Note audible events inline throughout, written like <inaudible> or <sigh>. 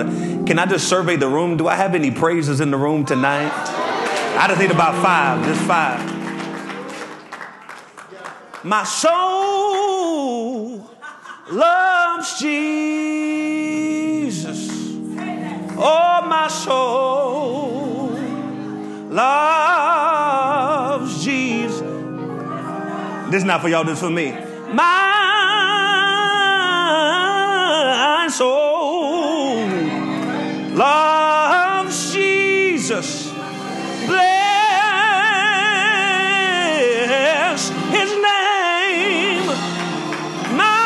Can I just survey the room? Do I have any praises in the room tonight? I just need about five, just five. My soul loves Jesus. Oh, my soul loves Jesus. This is not for y'all, this is for me. My soul loves Jesus. Bless his name. My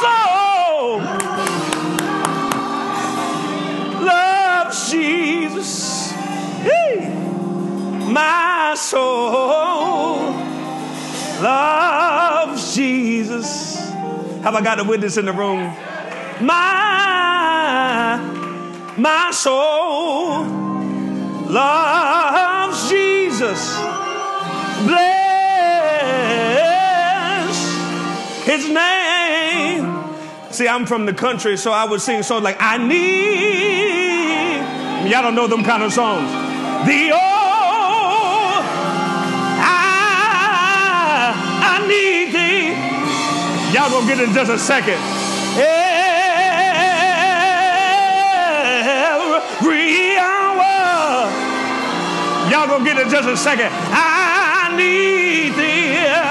soul loves Jesus. Hey. My soul loves Jesus. Have I got a witness in the room? My my soul loves Jesus. Bless his name. See, I'm from the country, so I would sing songs like I need. Y'all don't know them kind of songs. The oh, I, I need thee. Y'all gonna get it in just a second. Every hour. Y'all gonna get it in just a second. I need thee.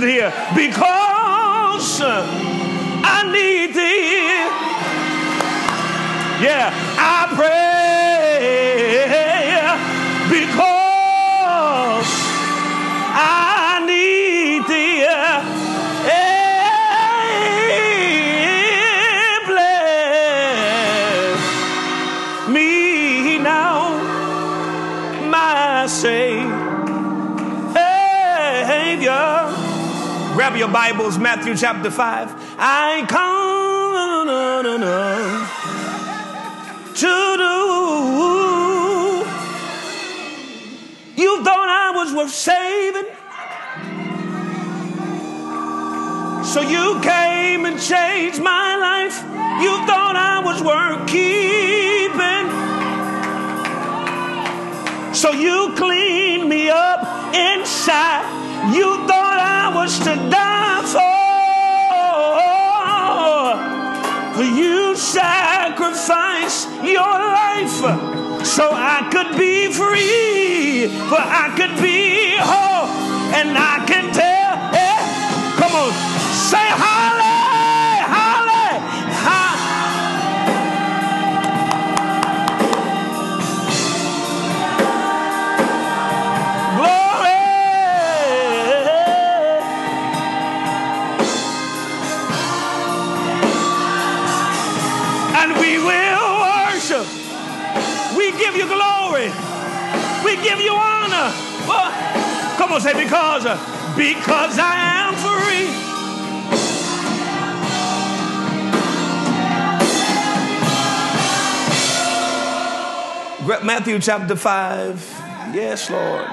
Here? Because your Bibles, Matthew chapter 5. I come no, no, no, to do. You thought I was worth saving. So you came and changed my life. You thought I was worth keeping. So you cleaned me up inside. You thought I was to die You sacrificed your life so I could be free, for I could be whole, and I can tell. Come on, say because. Because I am free. Matthew chapter 5. Yes, Lord.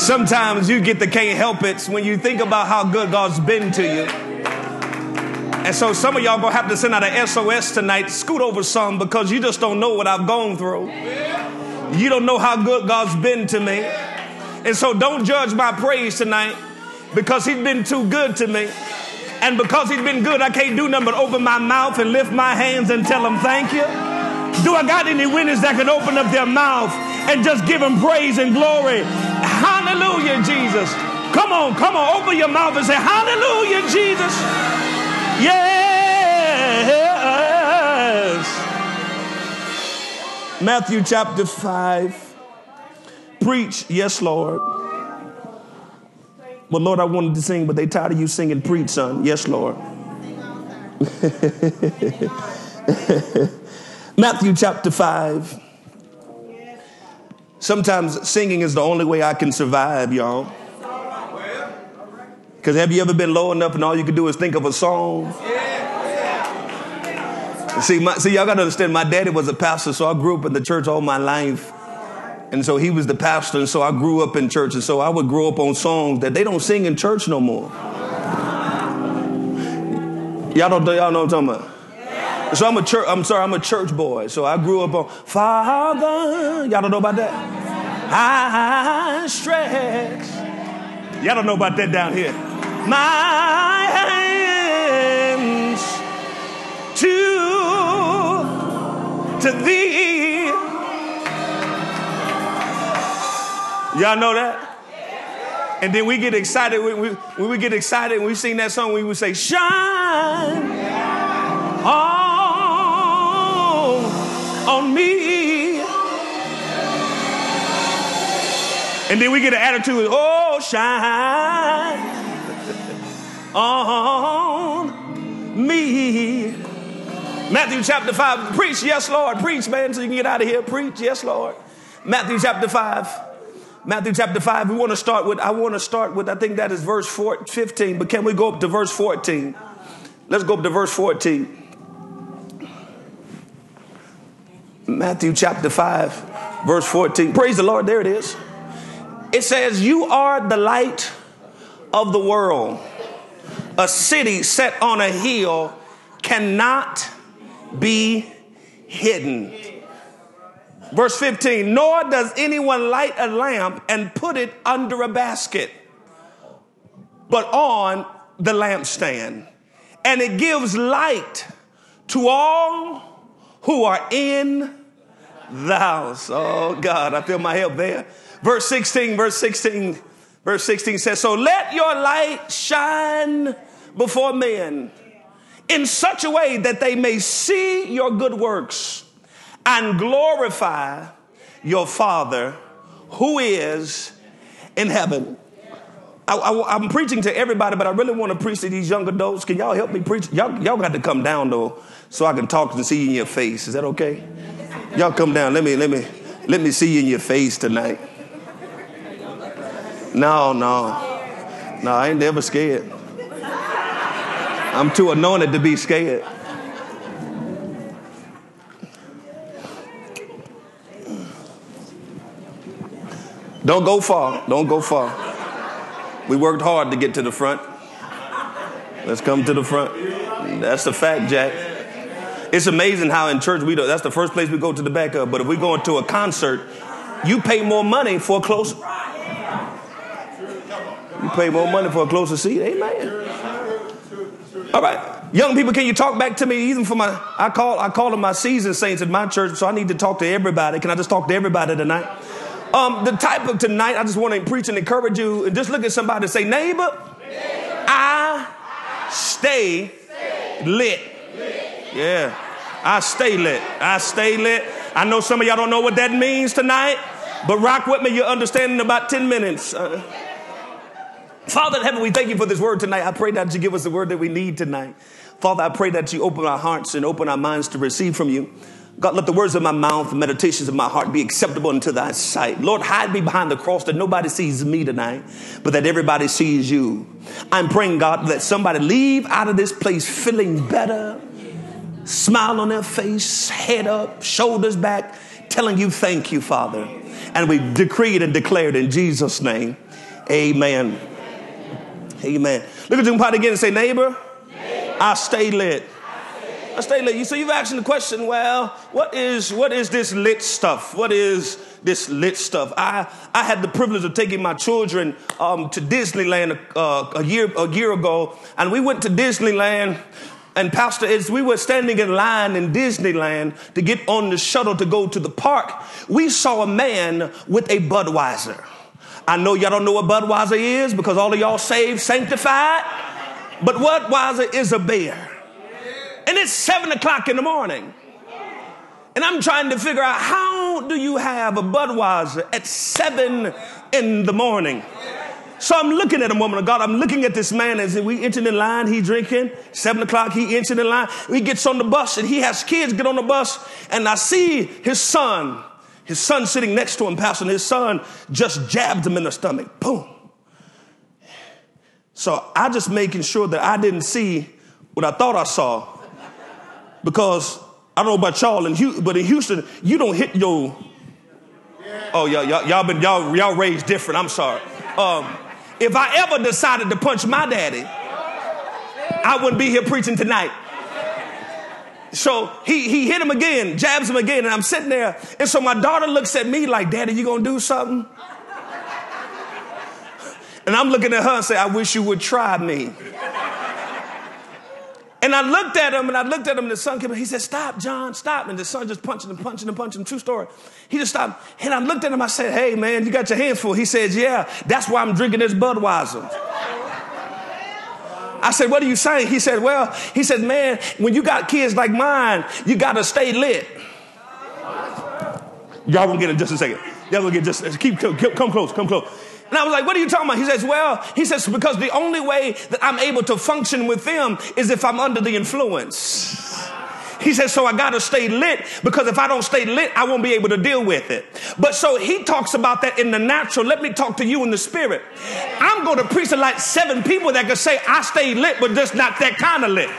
Sometimes you get the can't help it when you think about how good God's been to you. And so some of y'all gonna have to send out an SOS tonight, scoot over some because you just don't know what I've gone through. You don't know how good God's been to me. And so don't judge my praise tonight because he's been too good to me. And because he's been good, I can't do nothing but open my mouth and lift my hands and tell him thank you. Do I got any witnesses that can open up their mouth and just give him praise and glory? Hallelujah, Jesus. Come on, come on, open your mouth and say, Hallelujah, Jesus. Yes. Matthew chapter 5. Preach, yes, Lord. Well, Lord, I wanted to sing, but they tired of you singing preach, son. Yes, Lord. <laughs> Matthew chapter 5. Sometimes singing is the only way I can survive, y'all. Because have you ever been low enough and all you can do is think of a song? See, my, see, y'all got to understand, my daddy was a pastor, so I grew up in the church all my life. And so he was the pastor, and so I grew up in church, and so I would grow up on songs that they don't sing in church no more. Y'all don't y'all know what I'm talking about? So I'm a church, I'm sorry, I'm a church boy. So I grew up on Father. Y'all don't know about that? I stretch. Y'all don't know about that down here. My hands to, to thee. Y'all know that? And then we get excited when we, when we get excited and we sing that song, we would say, Shine on, on me. And then we get an attitude, oh, shine on me. Matthew chapter 5, preach, yes, Lord. Preach, man, so you can get out of here. Preach, yes, Lord. Matthew chapter 5. Matthew chapter 5, we want to start with, I want to start with, I think that is verse 4, 15, but can we go up to verse 14? Let's go up to verse 14. Matthew chapter 5, verse 14. Praise the Lord, there it is. It says, You are the light of the world. A city set on a hill cannot be hidden. Verse 15, nor does anyone light a lamp and put it under a basket, but on the lampstand. And it gives light to all who are in the house. Oh God, I feel my help there. Verse 16, verse 16, verse 16 says, So let your light shine before men in such a way that they may see your good works and glorify your Father who is in heaven. I, am preaching to everybody, but I really want to preach to these young adults. Can y'all help me preach? Y'all, y'all got to come down though, so I can talk and see you in your face. Is that okay? Y'all come down. Let me, let me, let me see you in your face tonight. No, no, no. I ain't never scared. I'm too anointed to be scared. Don't go far. Don't go far. We worked hard to get to the front. Let's come to the front. That's the fact, Jack. It's amazing how in church we do. That's the first place we go to the back of. But if we go into a concert, you pay more money for a closer. Pay more money for a closer seat. Amen. All right. Young people, can you talk back to me? Even for my, I call, I call them my season saints in my church, so I need to talk to everybody. Can I just talk to everybody tonight? Um, the type of tonight, I just want to preach and encourage you and just look at somebody and say, neighbor, I stay lit. Yeah, I stay lit. I stay lit. I know some of y'all don't know what that means tonight, but rock with me. You'll understand in about 10 minutes. Uh, Father in heaven, we thank you for this word tonight. I pray that you give us the word that we need tonight. Father, I pray that you open our hearts and open our minds to receive from you. God, let the words of my mouth meditations of my heart be acceptable unto thy sight. Lord, hide me behind the cross that nobody sees me tonight, but that everybody sees you. I'm praying, God, that somebody leave out of this place feeling better, smile on their face, head up, shoulders back, telling you thank you, Father. And we decreed and declared in Jesus' name, amen. Amen. Look at your party again and say, neighbor, neighbor. I stay lit. I stay lit. You so you've asked the question, well, what is what is this lit stuff? What is this lit stuff? I I had the privilege of taking my children um, to Disneyland uh, a year a year ago, and we went to Disneyland. And Pastor, as we were standing in line in Disneyland to get on the shuttle to go to the park, we saw a man with a Budweiser. I know y'all don't know what Budweiser is because all of y'all saved, sanctified. But Budweiser is a beer. And it's seven o'clock in the morning. And I'm trying to figure out how do you have a Budweiser at seven in the morning? So I'm looking at a woman of God. I'm looking at this man as we entered in line. He drinking. Seven o'clock, he entered in line. He gets on the bus and he has kids get on the bus. And I see his son, his son sitting next to him. And his son just jabbed him in the stomach. Boom. So I just making sure that I didn't see what I thought I saw. Because I don't know about y'all, in Houston, but in Houston, you don't hit your. Oh, y'all, y'all, y'all been y'all y'all raised different. I'm sorry. Um, if I ever decided to punch my daddy, I wouldn't be here preaching tonight. So he, he hit him again, jabs him again, and I'm sitting there. And so my daughter looks at me like, Daddy, you gonna do something? And I'm looking at her and say, I wish you would try me. And I looked at him and I looked at him and the son came and he said, Stop, John, stop. And the son just punching and punching and punching. True story. He just stopped. And I looked at him, I said, Hey man, you got your hands full. He says, Yeah, that's why I'm drinking this Budweiser. I said, What are you saying? He said, Well, he said, Man, when you got kids like mine, you gotta stay lit. Y'all gonna get it just a second. Y'all gonna get just keep, keep come close, come close. And I was like, what are you talking about? He says, well, he says, because the only way that I'm able to function with them is if I'm under the influence. He says, so I got to stay lit because if I don't stay lit, I won't be able to deal with it. But so he talks about that in the natural. Let me talk to you in the spirit. I'm going to preach to like seven people that can say, I stay lit, but just not that kind of lit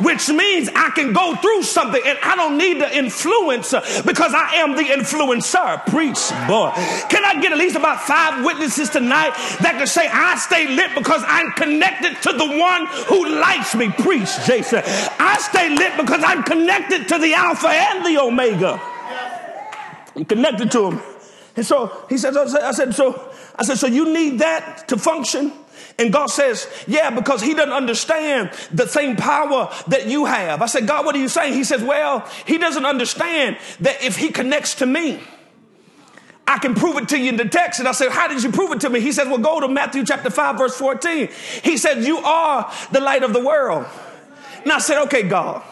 which means I can go through something and I don't need the influencer because I am the influencer. Preach, boy. Can I get at least about five witnesses tonight that can say, I stay lit because I'm connected to the one who likes me? Preach, Jason. I stay lit because I'm connected to the Alpha and the Omega. I'm connected to him. And so he says, I said, so I said, so you need that to function? And God says, yeah, because he doesn't understand the same power that you have. I said, God, what are you saying? He says, well, he doesn't understand that if he connects to me, I can prove it to you in the text. And I said, How did you prove it to me? He says, Well, go to Matthew chapter 5, verse 14. He said, You are the light of the world. And I said, Okay, God,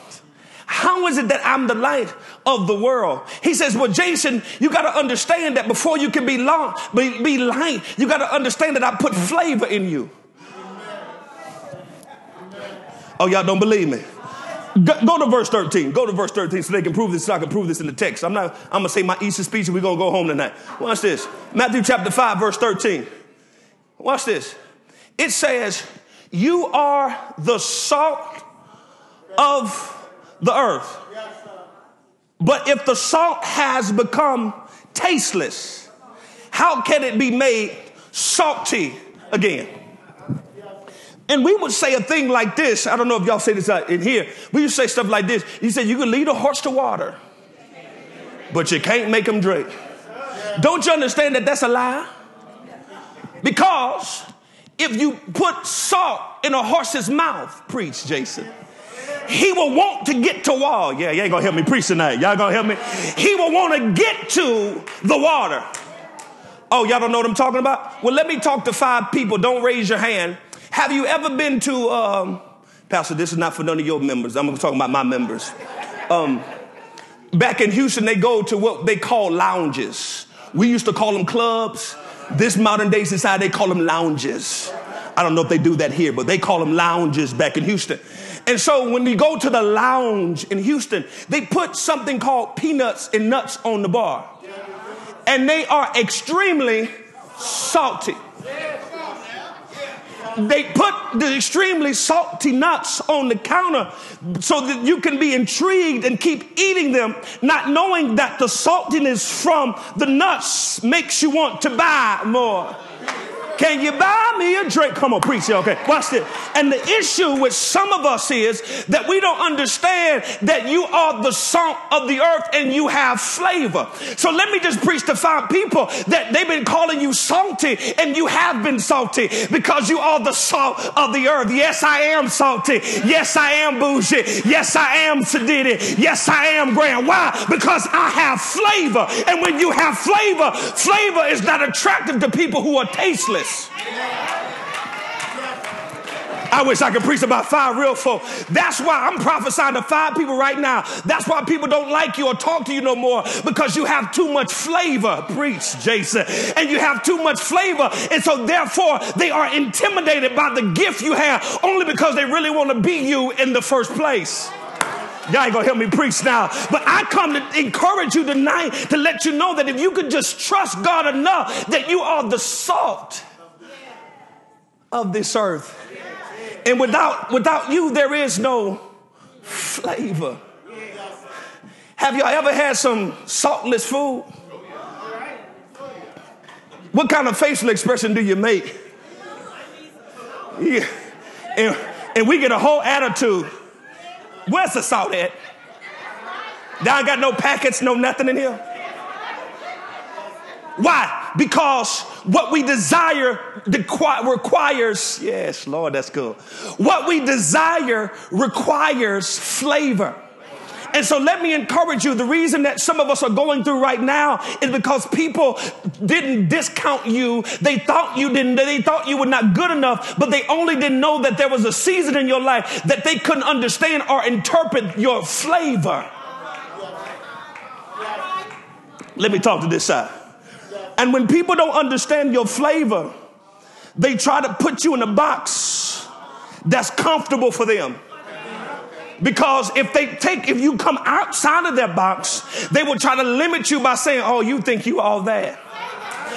how is it that I'm the light of the world? He says, Well, Jason, you got to understand that before you can be, long, be, be light, you got to understand that I put flavor in you. Oh, y'all don't believe me? Go, go, to verse 13. Go to verse 13 so they can prove this, so I can prove this in the text. I'm not, I'm gonna say my Easter speech and we're gonna go home tonight. Watch this. Matthew chapter 5, verse 13. Watch this. It says, You are the salt of the earth. But if the salt has become tasteless, how can it be made salty again? And we would say a thing like this. I don't know if y'all say this in here. We to say stuff like this. You said you can lead a horse to water, but you can't make him drink. Don't you understand that that's a lie? Because if you put salt in a horse's mouth, preach, Jason, he will want to get to water. Yeah, you ain't gonna help me preach tonight. Y'all gonna help me? He will want to get to the water. Oh, y'all don't know what I'm talking about? Well, let me talk to five people. Don't raise your hand have you ever been to, um, Pastor, this is not for none of your members. I'm talking about my members. Um, back in Houston, they go to what they call lounges. We used to call them clubs. This modern day society, they call them lounges. I don't know if they do that here, but they call them lounges back in Houston. And so when you go to the lounge in Houston, they put something called peanuts and nuts on the bar. And they are extremely salty they put the extremely salty nuts on the counter so that you can be intrigued and keep eating them, not knowing that the saltiness from the nuts makes you want to buy more. Can you buy me a drink? Come on, preach. Okay, watch this. And the issue with some of us is that we don't understand that you are the salt of the earth and you have flavor. So let me just preach to five people that they've been calling you salty and you have been salty because you are the salt of the earth. Yes, I am salty. Yes, I am bougie. Yes, I am sedity. Yes, I am grand. Why? Because I have flavor. And when you have flavor, flavor is not attractive to people who are tasteless. I wish I could preach about five real folk. That's why I'm prophesying to five people right now. That's why people don't like you or talk to you no more because you have too much flavor. Preach, Jason. And you have too much flavor. And so therefore they are intimidated by the gift you have only because they really want to be you in the first place. Y'all ain't gonna help me preach now. But I come to encourage you tonight to let you know that if you could just trust God enough, that you are the salt of this earth. And without, without you, there is no flavor. Have y'all ever had some saltless food? What kind of facial expression do you make? Yeah. And, and we get a whole attitude. Where's the salt at? Now I got no packets, no nothing in here. Why? Because what we desire requires, yes, Lord, that's good. What we desire requires flavor. And so let me encourage you. The reason that some of us are going through right now is because people didn't discount you. They thought you didn't, they thought you were not good enough, but they only didn't know that there was a season in your life that they couldn't understand or interpret your flavor. Let me talk to this side. And when people don't understand your flavor, they try to put you in a box that's comfortable for them. Because if they take, if you come outside of their box, they will try to limit you by saying, oh, you think you all that.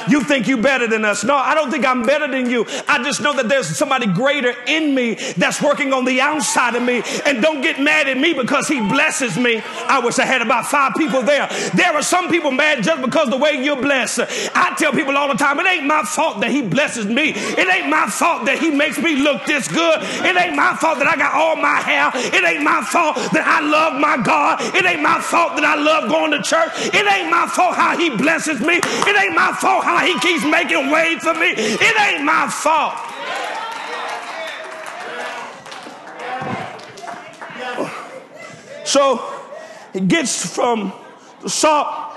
You think you better than us. No, I don't think I'm better than you. I just know that there's somebody greater in me that's working on the outside of me. And don't get mad at me because he blesses me. I wish I had about five people there. There are some people mad just because the way you're blessed. I tell people all the time, it ain't my fault that he blesses me. It ain't my fault that he makes me look this good. It ain't my fault that I got all my hair. It ain't my fault that I love my God. It ain't my fault that I love going to church. It ain't my fault how he blesses me. It ain't my fault how he keeps making way for me. It ain't my fault. So it gets from the salt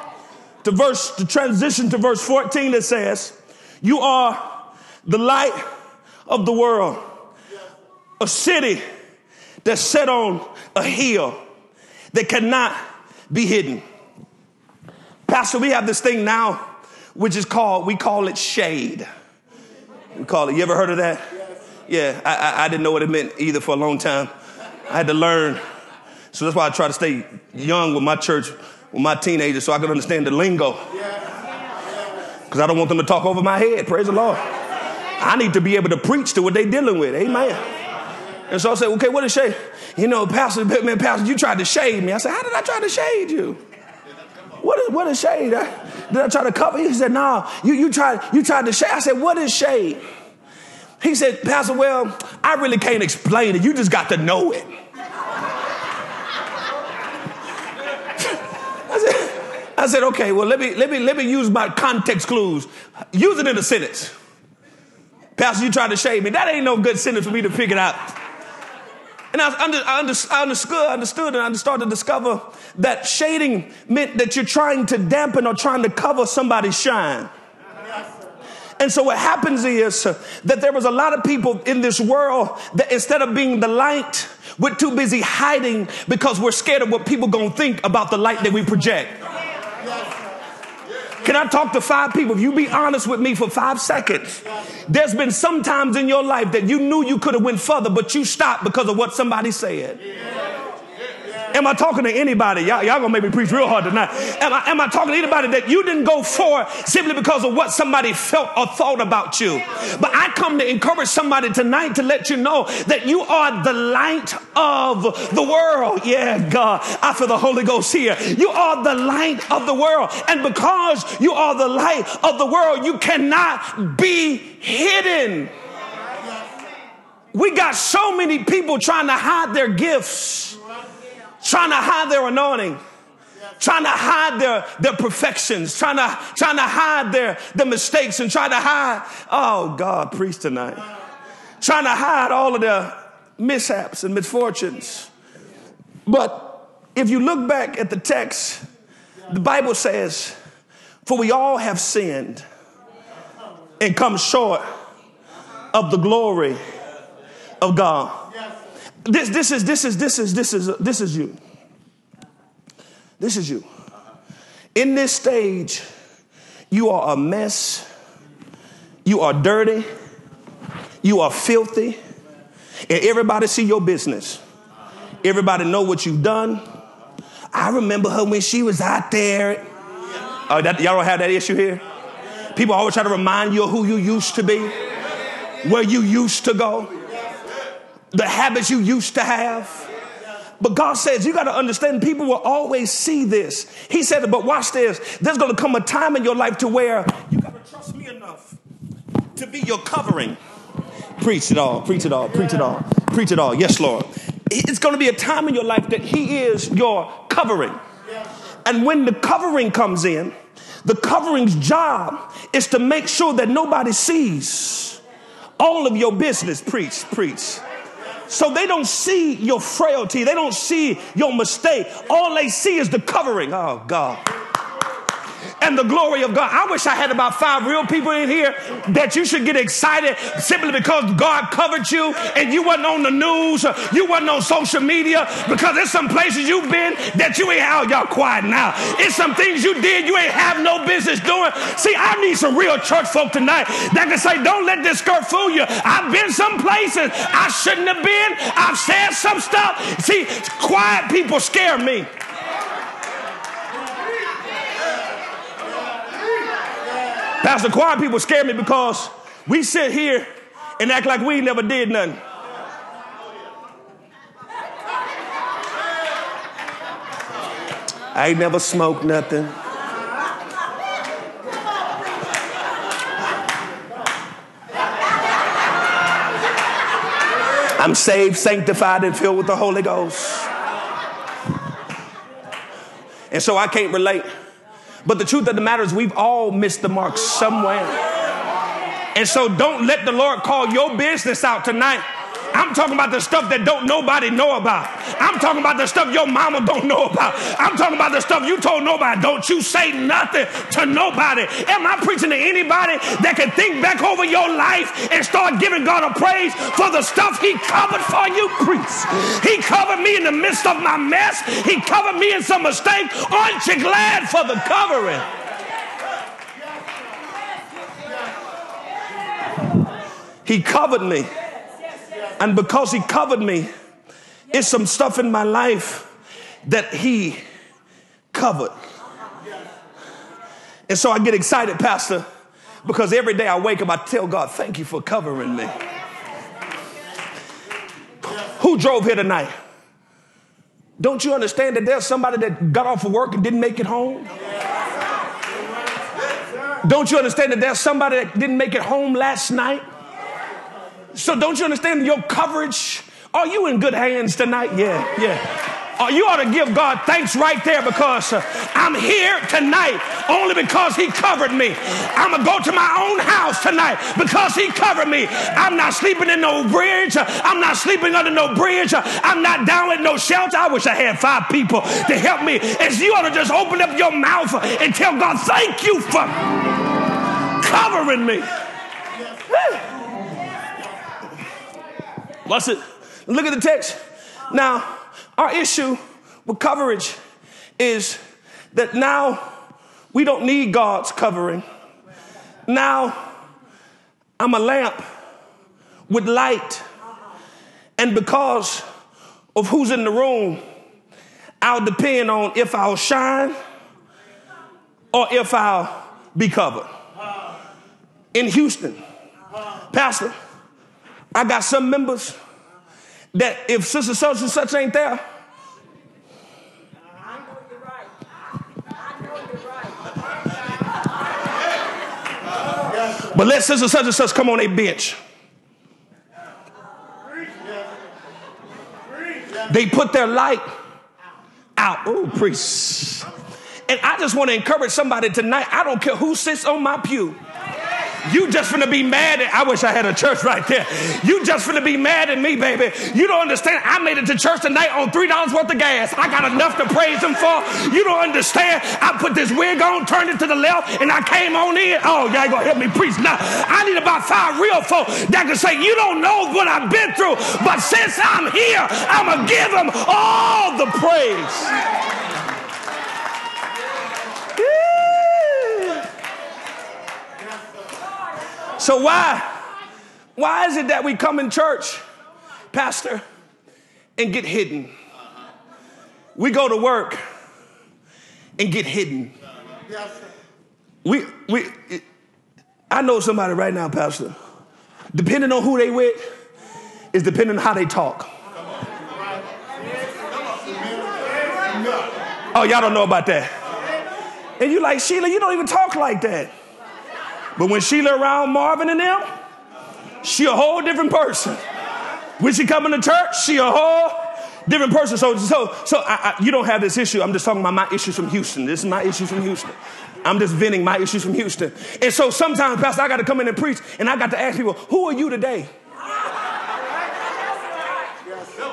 to verse, the transition to verse 14 that says, You are the light of the world, a city that's set on a hill that cannot be hidden. Pastor, we have this thing now which is called, we call it shade. We call it, you ever heard of that? Yeah, I, I, I didn't know what it meant either for a long time. I had to learn. So that's why I try to stay young with my church, with my teenagers, so I can understand the lingo. Because I don't want them to talk over my head. Praise the Lord. I need to be able to preach to what they're dealing with. Amen. And so I said, okay, what is shade? You know, Pastor, man, Pastor, you tried to shade me. I said, how did I try to shade you? What is, what is shade? Did I try to cover you? He said, no, you, you, tried, you tried to shade. I said, what is shade? He said, Pastor, well, I really can't explain it. You just got to know it. I said, I said, okay, well, let me, let me, let me use my context clues. Use it in a sentence. Pastor, you tried to shade me. That ain't no good sentence for me to figure it out. And I, under, I, under, I understood, understood, and I started to discover that shading meant that you're trying to dampen or trying to cover somebody's shine. And so what happens is that there was a lot of people in this world that instead of being the light, we're too busy hiding because we're scared of what people gonna think about the light that we project. Can I talk to five people? If you be honest with me for five seconds, there's been some times in your life that you knew you could have went further, but you stopped because of what somebody said. Am I talking to anybody? Y'all, y'all gonna make me preach real hard tonight. Am I, am I talking to anybody that you didn't go for simply because of what somebody felt or thought about you? But I come to encourage somebody tonight to let you know that you are the light of the world. Yeah, God, I feel the Holy Ghost here. You are the light of the world. And because you are the light of the world, you cannot be hidden. We got so many people trying to hide their gifts trying to hide their anointing trying to hide their, their perfections, trying to, trying to hide their, their mistakes and trying to hide, oh God, preach tonight. Trying to hide all of their mishaps and misfortunes. But if you look back at the text, the Bible says, For we all have sinned and come short of the glory of God. This, this is this is this is this is this is you. This is you. In this stage, you are a mess. You are dirty. You are filthy. And everybody see your business. Everybody know what you've done. I remember her when she was out there. Oh, that, y'all don't have that issue here? People always try to remind you of who you used to be, where you used to go, the habits you used to have. But God says you got to understand people will always see this. He said, but watch this. There's going to come a time in your life to where you got to trust me enough to be your covering. Preach it all, preach it all, preach it all, preach it all. Yes, Lord. It's going to be a time in your life that He is your covering. And when the covering comes in, the covering's job is to make sure that nobody sees all of your business. Preach, preach. So they don't see your frailty, they don't see your mistake. All they see is the covering. Oh, God and the glory of God. I wish I had about five real people in here that you should get excited simply because God covered you and you wasn't on the news, you wasn't on social media because there's some places you've been that you ain't out. Y'all quiet now. It's some things you did you ain't have no business doing. See, I need some real church folk tonight that can say, don't let this skirt fool you. I've been some places I shouldn't have been. I've said some stuff. See, quiet people scare me. Pastor Quiet people scare me because we sit here and act like we never did nothing. I ain't never smoked nothing. I'm saved, sanctified, and filled with the Holy Ghost. And so I can't relate. But the truth of the matter is, we've all missed the mark somewhere. And so don't let the Lord call your business out tonight I'm talking about the stuff that don't nobody know about. I'm talking about the stuff your mama don't know about. I'm talking about the stuff you told nobody. Don't you say nothing to nobody. Am I preaching to anybody that can think back over your life and start giving God a praise for the stuff He covered for you? Preach. He covered me in the midst of my mess. He covered me in some mistake. Aren't you glad for the covering? He covered me. And because he covered me, it's some stuff in my life that he covered. And so I get excited, Pastor, because every day I wake up, I tell God, thank you for covering me. Who drove here tonight? Don't you understand that there's somebody that got off of work and didn't make it home? Don't you understand that there's somebody that didn't make it home last night? So don't you understand your coverage? Are you in good hands tonight? Yeah, yeah. Uh, you ought to give God thanks right there because uh, I'm here tonight only because He covered me. I'm going to go to my own house tonight because He covered me. I'm not sleeping in no bridge. I'm not sleeping under no bridge. I'm not down with no shelter. I wish I had five people to help me. And you ought to just open up your mouth and tell God, thank you for covering me. What's it? Look at the text. Now, our issue with coverage is that now we don't need God's covering. Now I'm a lamp with light. And because of who's in the room, I'll depend on if I'll shine or if I'll be covered. In Houston, Pastor, I got some members that if sister such and such ain't there, But let sister such and such come on a bench. They put their light out. Oh, priest. And I just want to encourage somebody tonight. I don't care who sits on my pew. You just finna be mad at, I wish I had a church <laughs> right there. You just finna be mad at me, baby. You don't understand. I made it to church tonight on $3 worth of gas. I got enough to praise him for. You don't understand. I put this wig on, turned it to the left, and I came on in. Oh, y'all gonna help me preach now. I need about five real folk that can say, you don't know what I've been through, but since I'm here, I'm gonna give him all the praise. So why, why is it that we come in church, Pastor, and get hidden? We go to work and get hidden. We, we, I know somebody right now, Pastor. Depending on who they with, is depending on how they talk. Oh, y'all don't know about that. And you like, Sheila, you don't even talk like that. But when Sheila around Marvin and them, she a whole different person. When she coming to church, she a whole different person. So, so, so I, I, you don't have this issue. I'm just talking about my issues from Houston. This is my issues from Houston. I'm just venting my issues from Houston. And so sometimes, Pastor, I got to come in and preach, and I got to ask people, who are you today?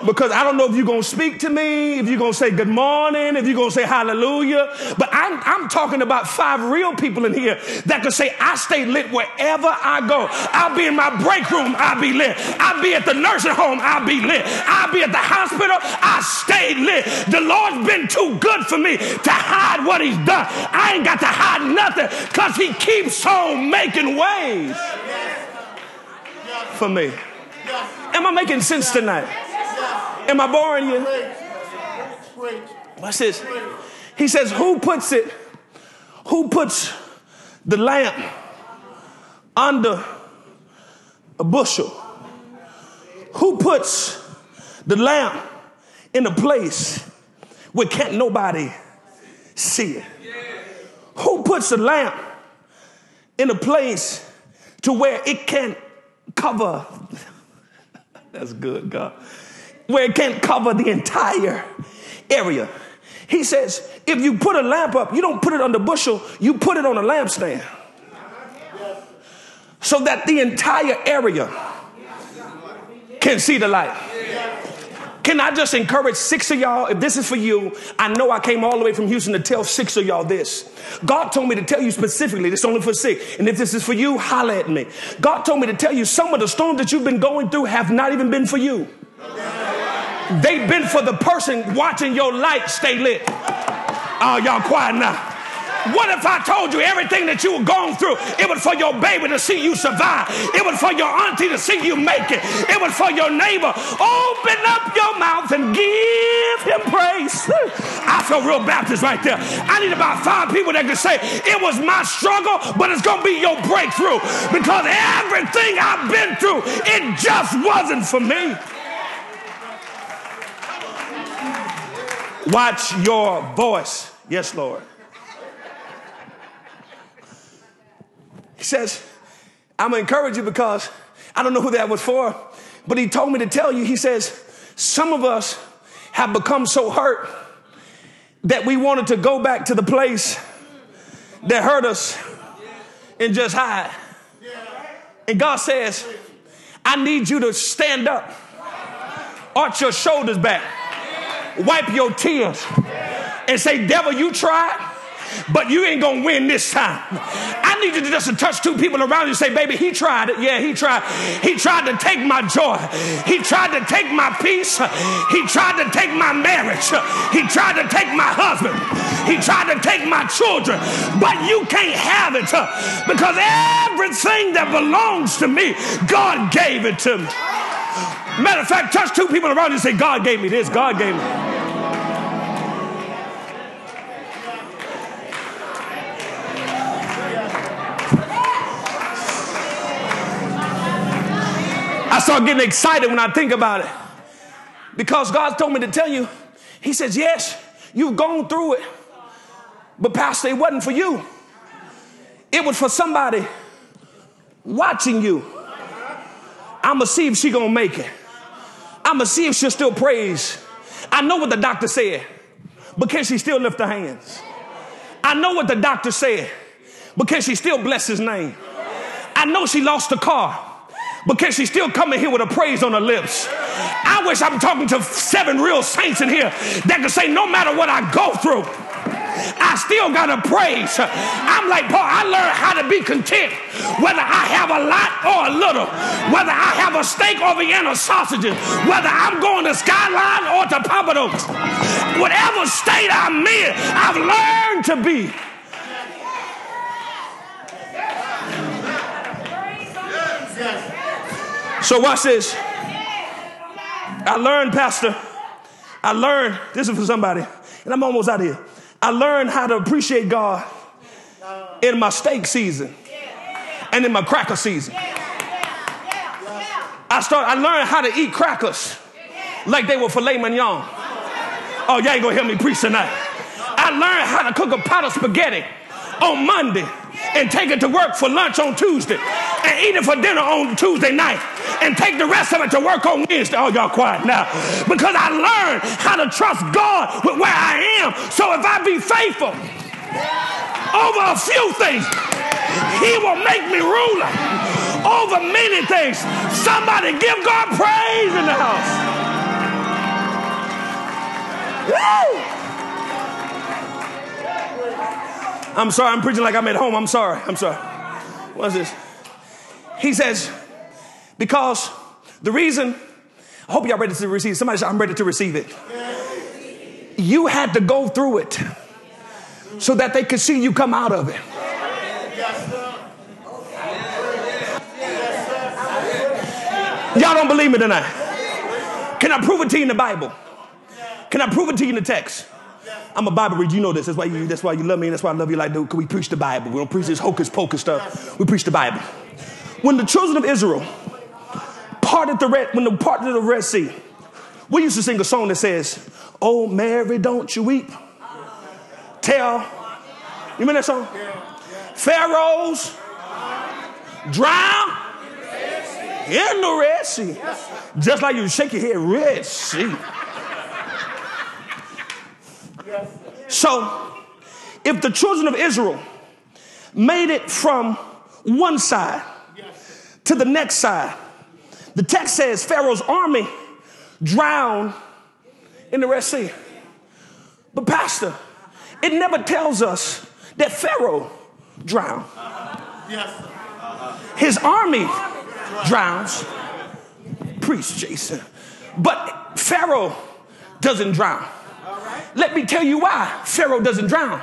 Because I don't know if you're going to speak to me, if you're going to say good morning, if you're going to say hallelujah. But I'm, I'm talking about five real people in here that can say, I stay lit wherever I go. I'll be in my break room, I'll be lit. I'll be at the nursing home, I'll be lit. I'll be at the hospital, I stay lit. The Lord's been too good for me to hide what He's done. I ain't got to hide nothing because He keeps on making ways for me. Am I making sense tonight? Am I boring you? What's this? He says, Who puts it? Who puts the lamp under a bushel? Who puts the lamp in a place where can't nobody see it? Who puts the lamp in a place to where it can't cover? <laughs> That's good, God where it can't cover the entire area. He says, if you put a lamp up, you don't put it on the bushel, you put it on a lampstand. So that the entire area can see the light. Can I just encourage six of y'all? If this is for you, I know I came all the way from Houston to tell six of y'all this. God told me to tell you specifically, this is only for six. And if this is for you, holler at me. God told me to tell you some of the storms that you've been going through have not even been for you. They've been for the person watching your light stay lit. Oh, y'all quiet now. What if I told you everything that you were going through? It was for your baby to see you survive. It was for your auntie to see you make it. It was for your neighbor. Open up your mouth and give him praise. I feel real Baptist right there. I need about five people that can say, It was my struggle, but it's going to be your breakthrough because everything I've been through, it just wasn't for me. Watch your voice. Yes, Lord. He says, I'm to encourage you because I don't know who that was for, but he told me to tell you. He says, some of us have become so hurt that we wanted to go back to the place that hurt us and just hide. And God says, I need you to stand up, arch your shoulders back wipe your tears and say, Devil, you tried but you ain't gonna win this time. I need you to just touch two people around you and say, baby, he tried it. Yeah, he tried. He tried to take my joy. He tried to take my peace. He tried to take my marriage. He tried to take my husband. He tried to take my children. But you can't have it because everything that belongs to me, God gave it to me. Matter of fact, touch two people around you and say, God gave me this, God gave me. Start getting excited when I think about it. Because God told me to tell you, He says, Yes, you've gone through it. But, Pastor, it wasn't for you, it was for somebody watching you. I'm going to see if she to make it. I'm going to see if she'll still praise. I know what the doctor said, but can she still lift her hands? I know what the doctor said, but can she still bless his name? I know she lost the car, but can she still come in here with a praise on her lips? I wish I'm talking to seven real saints in here that can say, no matter what I go through, I still got to praise. I'm like Paul, I learned how to be content, whether I have a lot or a little, whether I have a steak or Vienna sausages, whether I'm going to Skyline or to Pappadeaux. Whatever state I'm in, I've learned to be. So watch this. I learned, Pastor. I learned, this is for somebody, and I'm almost out of here. I learned how to appreciate God in my steak season and in my cracker season. I start. I learned how to eat crackers like they were filet mignon. Oh, y'all ain't gonna hear me preach tonight. I learned how to cook a pot of spaghetti on Monday and take it to work for lunch on Tuesday and eat it for dinner on Tuesday night and take the rest of it to work on Wednesday. Oh, y'all quiet now. Because I learned how to trust God with where I am. So if I be faithful over a few things, He will make me ruler over many things. Somebody give God praise in the house. Woo! I'm sorry, I'm preaching like I'm at home. I'm sorry. I'm sorry. What's this? He says, because the reason, I hope y'all ready to receive. Somebody say, I'm ready to receive it. You had to go through it so that they could see you come out of it. Y'all don't believe me tonight. Can I prove it to you in the Bible? Can I prove it to you in the text? I'm a Bible reader. You know this. That's why you. That's why you love me. And that's why I love you like dude. Cause we preach the Bible. We don't preach this hocus pocus stuff. We preach the Bible. When the children of Israel parted the red, when they parted the Red Sea, we used to sing a song that says, "Oh Mary, don't you weep." Tell. You remember that song? Pharaohs drown in the Red Sea. Just like you shake your head, Red Sea. So, if the children of Israel made it from one side to the next side, the text says Pharaoh's army drowned in the Red Sea. But, Pastor, it never tells us that Pharaoh drowned. His army drowns. Priest Jason. But Pharaoh doesn't drown. Let me tell you why Pharaoh doesn't drown.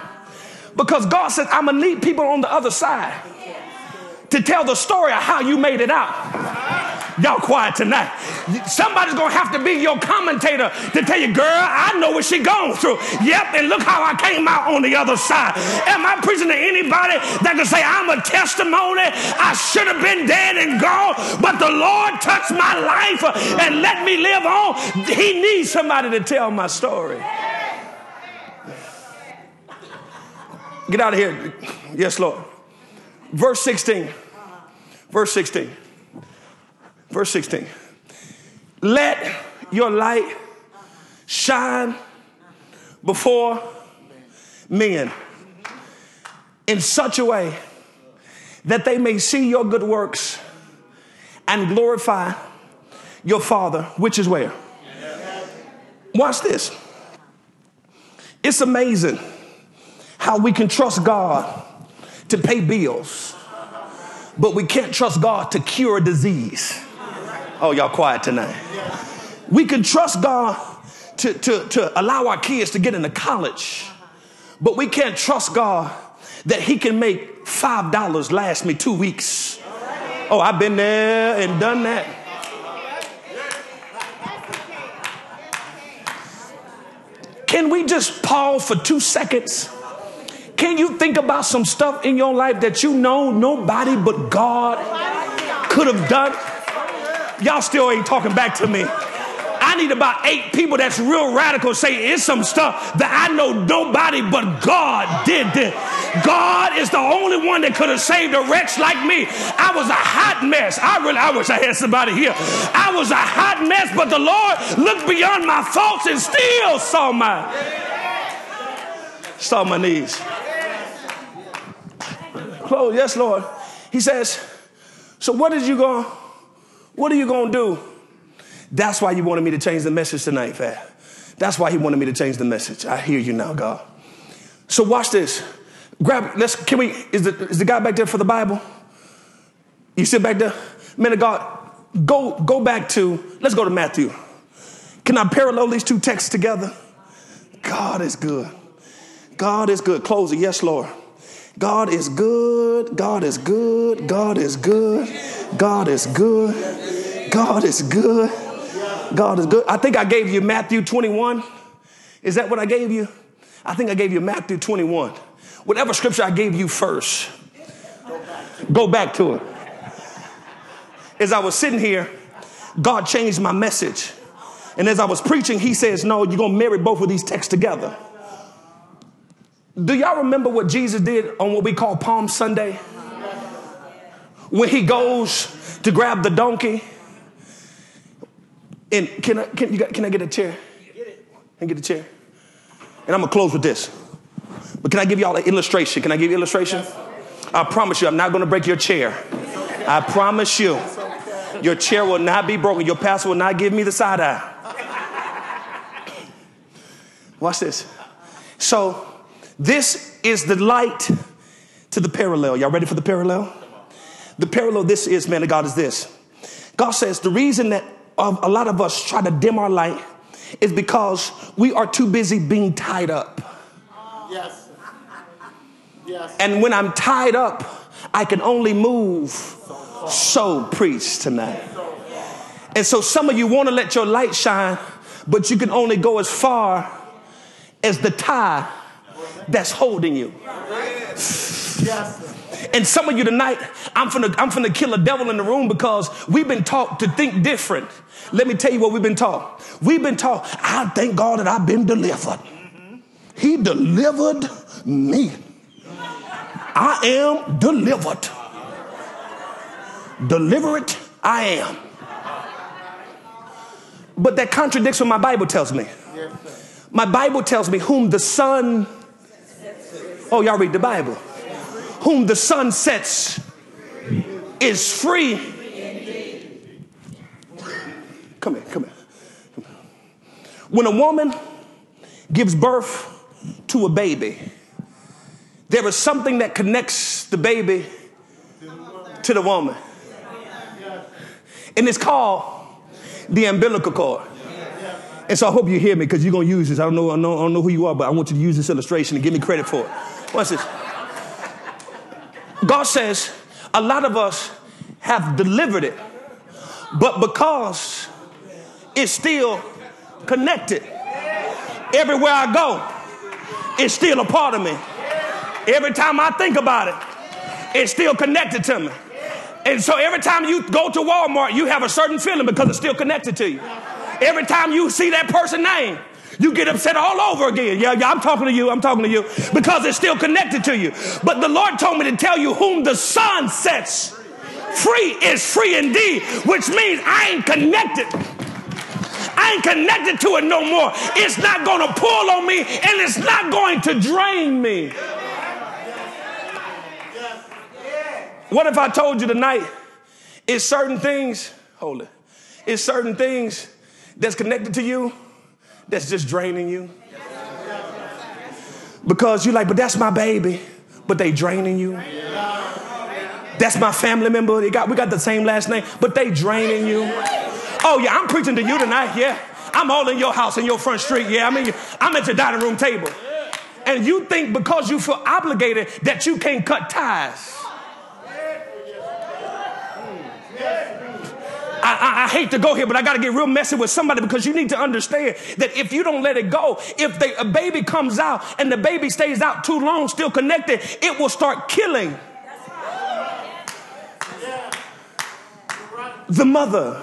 Because God says, I'm going to need people on the other side to tell the story of how you made it out. Y'all quiet tonight. Somebody's gonna have to be your commentator to tell you, girl, I know what she gone through. Yep, and look how I came out on the other side. Am I preaching to anybody that can say I'm a testimony? I should have been dead and gone, but the Lord touched my life and let me live on. He needs somebody to tell my story. Get out of here. Yes, Lord. Verse 16. Verse 16. Verse 16. Let your light shine before men in such a way that they may see your good works and glorify your Father, which is where? Watch this. It's amazing how we can trust God to pay bills, but we can't trust God to cure a disease. Oh, y'all quiet tonight. We can trust God to, to, to allow our kids to get into college, but we can't trust God that He can make $5 last me two weeks. Oh, I've been there and done that. Can we just pause for two seconds? Can you think about some stuff in your life that you know nobody but God could have done? Y'all still ain't talking back to me. I need about eight people that's real radical say it's some stuff that I know nobody but God did this. God is the only one that could have saved a wretch like me. I was a hot mess. I really, I wish I had somebody here. I was a hot mess, but the Lord looked beyond my faults and still saw my saw my needs. Close, yes, Lord. He says, So what did you going? What are you going to do? That's why you wanted me to change the message tonight, Fat. That's why he wanted me to change the message. I hear you now, God. So watch this. Grab. Let's. Can we? Is the is the guy back there for the Bible? You sit back there, man of God. Go go back to. Let's go to Matthew. Can I parallel these two texts together? God is good. God is good. Close it. Yes, Lord. God is good. God is good. God is good. God is good. God is good. God is good. I think I gave you Matthew 21. Is that what I gave you? I think I gave you Matthew 21. Whatever scripture I gave you first, go back to it. As I was sitting here, God changed my message. And as I was preaching, He says, No, you're going to marry both of these texts together. Do y'all remember what Jesus did on what we call Palm Sunday? When he goes to grab the donkey. And can I, can, you can I get a chair? Can I get a chair? And I'm gonna close with this. But can I give y'all an illustration? Can I give you an illustration? I promise you, I'm not gonna break your chair. I promise you, your chair will not be broken. Your pastor will not give me the side eye. Watch this. So, this is the light to the parallel. Y'all ready for the parallel? The parallel this is, man of God, is this. God says the reason that a lot of us try to dim our light is because we are too busy being tied up. Yes. Yes. And when I'm tied up, I can only move so preach tonight. And so some of you want to let your light shine, but you can only go as far as the tie that's holding you. And some of you tonight, I'm finna, I'm finna kill a devil in the room because we've been taught to think different. Let me tell you what we've been taught. We've been taught, I thank God that I've been delivered. He delivered me. I am delivered. Deliberate I am. But that contradicts what my Bible tells me. My Bible tells me, whom the Son Oh, y'all read the Bible. Whom the Son sets is free. Come here, come here. When a woman gives birth to a baby, there is something that connects the baby to the woman. And it's called the umbilical cord. And so I hope you hear me because you're going to use this. I don't, know, I, don't know, I don't know who you are, but I want you to use this illustration and give me credit for it. What's this? God says a lot of us have delivered it, but because it's still connected, everywhere I go, it's still a part of me. Every time I think about it, it's still connected to me. And so every time you go to Walmart, you have a certain feeling because it's still connected to you. Every time you see that person name, you get upset all over again. Yeah, yeah, I'm talking to you. I'm talking to you because it's still connected to you. But the Lord told me to tell you whom the Son sets free is free indeed, which means I ain't connected. I ain't connected to it no more. It's not going to pull on me and it's not going to drain me. What if I told you tonight it's certain things, hold it, it's certain things that's connected to you that's just draining you? Because you're like, but that's my baby, but they draining you. That's my family member. They got, we got the same last name, but they draining you. Oh yeah, I'm preaching to you tonight. Yeah, I'm all in your house in your front street. Yeah, I mean, I'm at your dining room table, and you think because you feel obligated that you can't cut ties. I, I, I hate to go here, but I got to get real messy with somebody because you need to understand that if you don't let it go, if they, a baby comes out and the baby stays out too long, still connected, it will start killing the mother.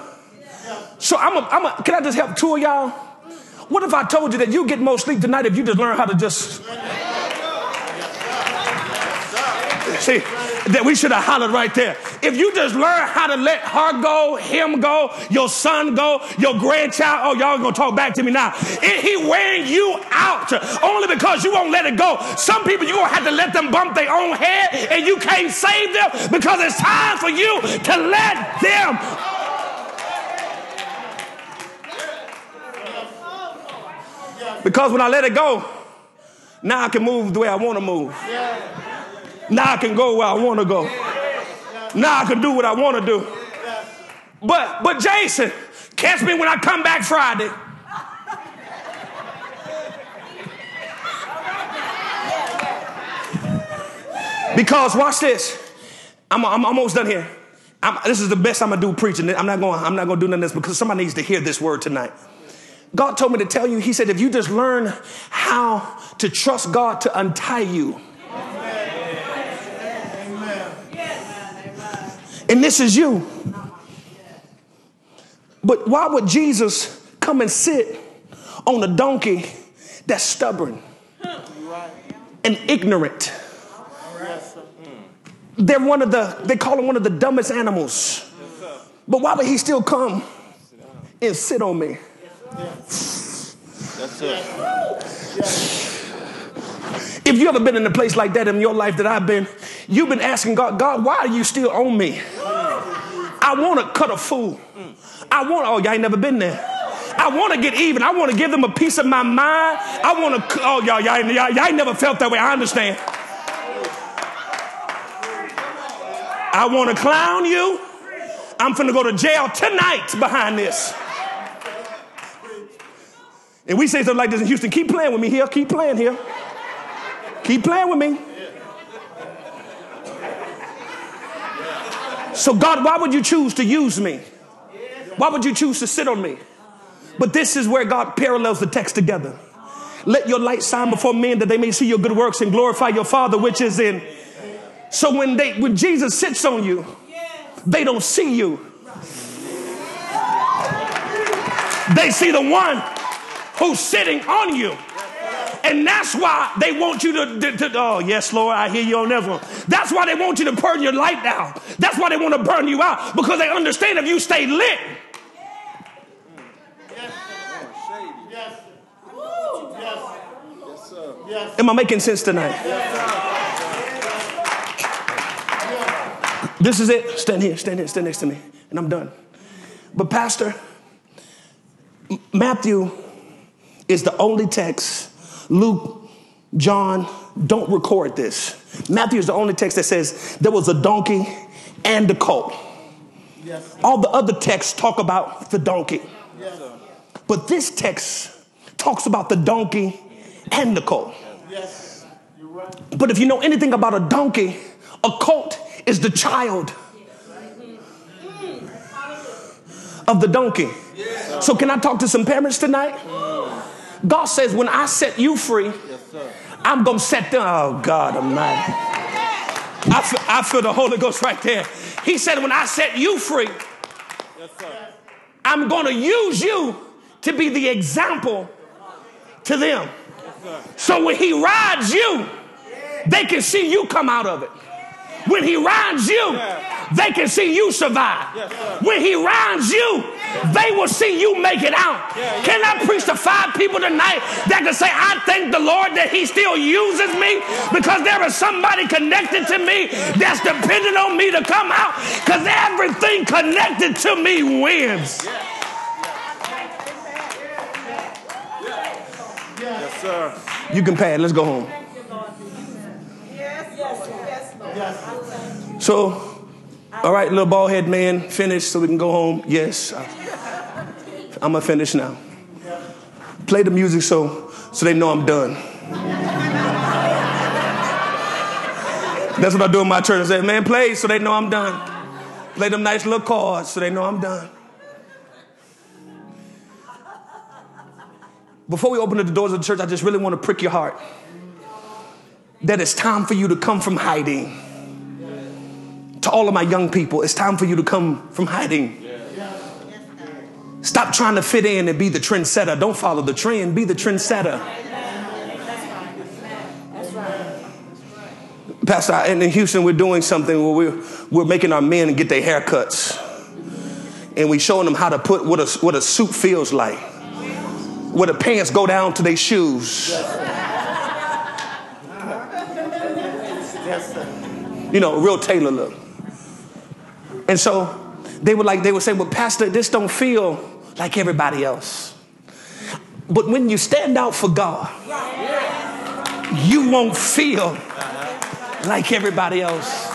So I'm a, I'm a, can I just help two of y'all? What if I told you that you get more sleep tonight if you just learn how to just see that we should have hollered right there. If you just learn how to let her go, him go, your son go, your grandchild, oh, y'all gonna talk back to me now. It, he wearing you out only because you won't let it go. Some people you gonna have to let them bump their own head and you can't save them because it's time for you to let them Because when I let it go, now I can move the way I want to move. Now I can go where I want to go. Now I can do what I want to do. But but Jason, catch me when I come back Friday. Because watch this. I'm, I'm almost done here. I'm, this is the best I'm gonna do preaching. I'm not going. I'm not gonna do none of this because somebody needs to hear this word tonight. God told me to tell you. He said, if you just learn how to trust God to untie you. And this is you. But why would Jesus come and sit on a donkey that's stubborn and ignorant? They're one of the, they call him one of the dumbest animals. But why would he still come and sit on me? That's it. If you ever been in a place like that in your life that I've been, you've been asking God, God, why are you still on me? I want to cut a fool. I want, oh, y'all ain't never been there. I want to get even. I want to give them a piece of my mind. I want to, oh, y'all, y'all, y'all, y'all ain't never felt that way. I understand. I want to clown you. I'm finna go to jail tonight behind this. And we say something like this in Houston keep playing with me here, keep playing here. Keep playing with me. So, God, why would you choose to use me? Why would you choose to sit on me? But this is where God parallels the text together. Let your light shine before men that they may see your good works and glorify your Father which is in so when they when Jesus sits on you, they don't see you. They see the one who's sitting on you. And that's why they want you to, to, to, oh, yes, Lord, I hear you on that one. That's why they want you to burn your light down. That's why they want to burn you out because they understand if you stay lit. Yes, sir. Yes. Am I making sense tonight? This is it. Stand here, stand here, stand next to me, and I'm done. But, Pastor, Matthew is the only text, Luke, John, don't record this. Matthew is the only text that says there was a donkey and a colt. Yes. All the other texts talk about the donkey. Yes. But this text talks about the donkey and the colt. Yes. Right. But if you know anything about a donkey, a colt is the child of the donkey. So, can I talk to some parents tonight? God says, when I set you free, I'm going to set them. Oh, God Almighty. I feel, I feel the Holy Ghost right there. He said, when I set you free, I'm going to use you to be the example to them. So when he rides you, they can see you come out of it. When he rides you, they can see you survive. When he rides you, they will see you make it out. Can I preach to five people tonight that can say, I thank the Lord that he still uses me because there is somebody connected to me that's dependent on me to come out because everything connected to me wins. Yes, sir. You can pay it. Let's go home. So, all right, little bald head man, finish so we can go home. Yes, I'm gonna finish now. Play the music so so they know I'm done. That's what I do in my church. I say, man, play so they know I'm done. Play them nice little chords so they know I'm done. Before we open up the doors of the church, I just really want to prick your heart that it's time for you to come from hiding. To all of my young people, it's time for you to come from hiding. Stop trying to fit in and be the trendsetter. Don't follow the trend, be the trendsetter. Pastor, in Houston, we're doing something where we're, we're making our men get their haircuts. And we're showing them how to put what a, what a suit feels like. Where the pants go down to their shoes. You know, real tailor look. And so they would like, they would say, well, Pastor, this don't feel like everybody else. But when you stand out for God, you won't feel like everybody else.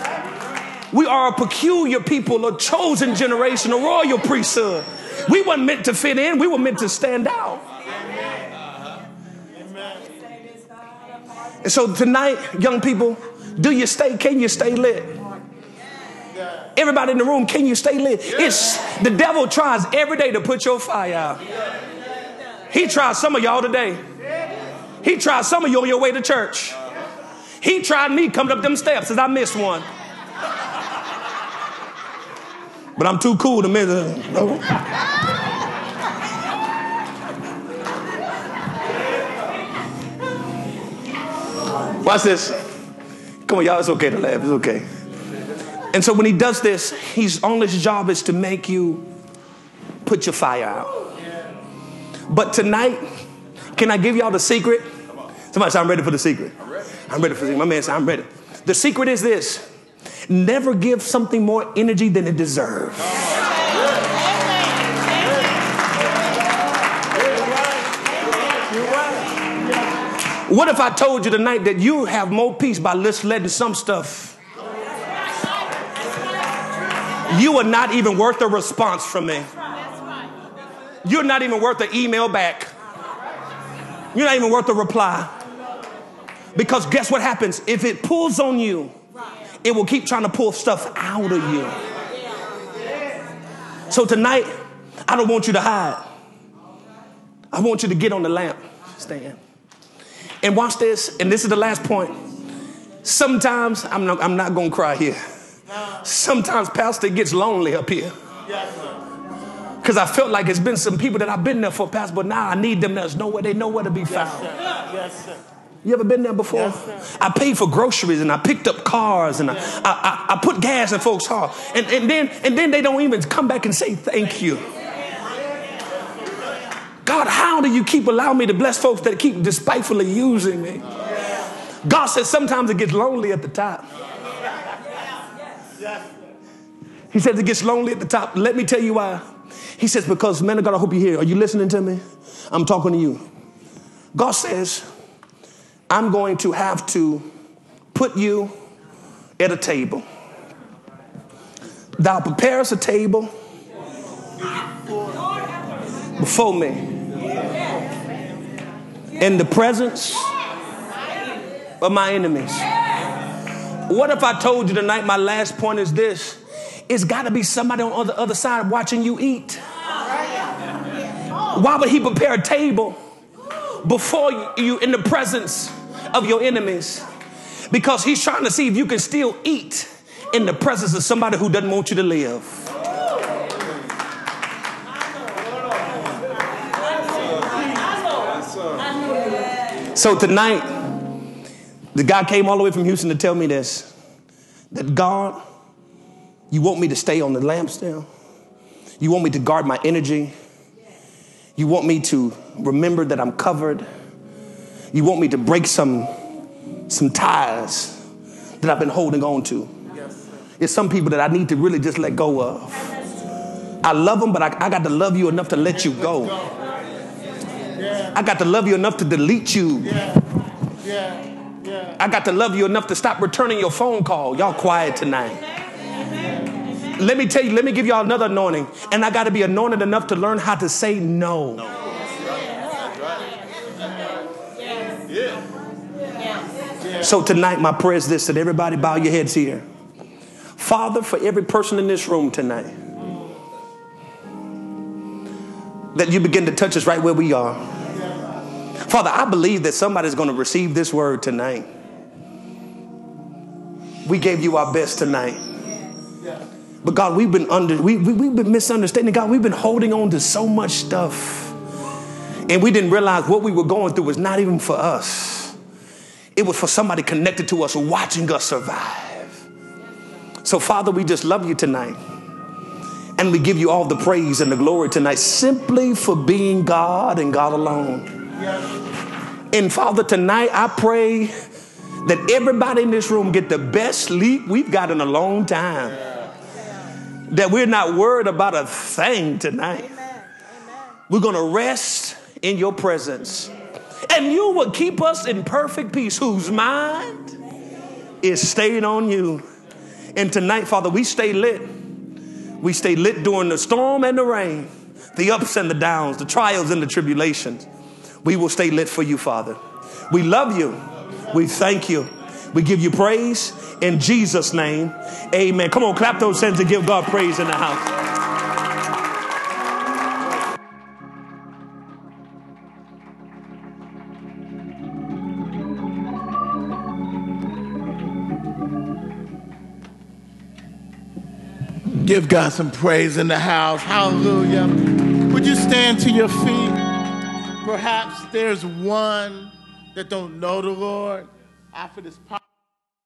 We are a peculiar people, a chosen generation, a royal priesthood. We weren't meant to fit in, we were meant to stand out. And so tonight, young people, do you stay, can you stay lit? Everybody in the room, can you stay lit? It's the devil tries every day to put your fire out. He tried some of y'all today. He tried some of you on your way to church. He tried me coming up them steps as I missed one. But I'm too cool to miss it. No. Watch this. Come on, y'all. It's okay to laugh. It's okay. And so when he does this, his only job is to make you put your fire out. But tonight, can I give y'all the secret? Somebody say, I'm ready for the secret. I'm ready for the secret. My man said, I'm ready. The secret is this never give something more energy than it deserves. What if I told you tonight that you have more peace by just letting some stuff? You are not even worth a response from me. You're not even worth an email back. You're not even worth a reply. Because guess what happens? If it pulls on you, it will keep trying to pull stuff out of you. So tonight, I don't want you to hide. I want you to get on the lamp stand. And watch this, and this is the last point. Sometimes, I'm not, I'm not gonna cry here. Sometimes Pastor gets lonely up here. Because I felt like it's been some people that I've been there for, Pastor, but now I need them. There's nowhere, they nowhere to be found. Yes, sir. You ever been there before? Yes, I paid for groceries and I picked up cars and I, I, I, I, put gas in folks' car. And, and, then, and then they don't even come back and say thank you. God, how do you keep allowing me to bless folks that keep despitefully using me? God says sometimes it gets lonely at the top. He says it gets lonely at the top. Let me tell you why. He says, because, man of God, I hope you're here. Are you listening to me? I'm talking to you. God says, I'm going to have to put you at a table. Thou preparest a table before me in the presence of my enemies. What if I told you tonight? My last point is this it's got to be somebody on the other side watching you eat. Why would he prepare a table before you in the presence of your enemies? Because he's trying to see if you can still eat in the presence of somebody who doesn't want you to live. So tonight, the guy came all the way from Houston to tell me this that God, you want me to stay on the lampstand? You want me to guard my energy? You want me to remember that I'm covered? You want me to break some, some ties that I've been holding on to? It's some people that I need to really just let go of. I love them, but I, I got to love you enough to let you go. I got to love you enough to delete you. I got to love you enough to stop returning your phone call. Y'all quiet tonight. Let me tell you, let me give y'all another anointing. And I got to be anointed enough to learn how to say no. So tonight, my prayer is this that everybody bow your heads here. Father, for every person in this room tonight, that you begin to touch us right where we are. Father, I believe that somebody's going to receive this word tonight. We gave you our best tonight. But God, we've been under we, we, we've been misunderstanding. God, we've been holding on to so much stuff. And we didn't realize what we were going through was not even for us. it was for somebody connected to us watching us survive. So, Father, we just love you tonight. And we give you all the praise and the glory tonight simply for being God and God alone. And Father, tonight I pray that everybody in this room get the best sleep we've got in a long time. That we're not worried about a thing tonight. We're going to rest in your presence. And you will keep us in perfect peace, whose mind is stayed on you. And tonight, Father, we stay lit. We stay lit during the storm and the rain, the ups and the downs, the trials and the tribulations. We will stay lit for you, Father. We love you. We thank you. We give you praise in Jesus' name. Amen. Come on, clap those hands and give God praise in the house. Give God some praise in the house. Hallelujah. Would you stand to your feet? Perhaps there's one that don't know the Lord. After this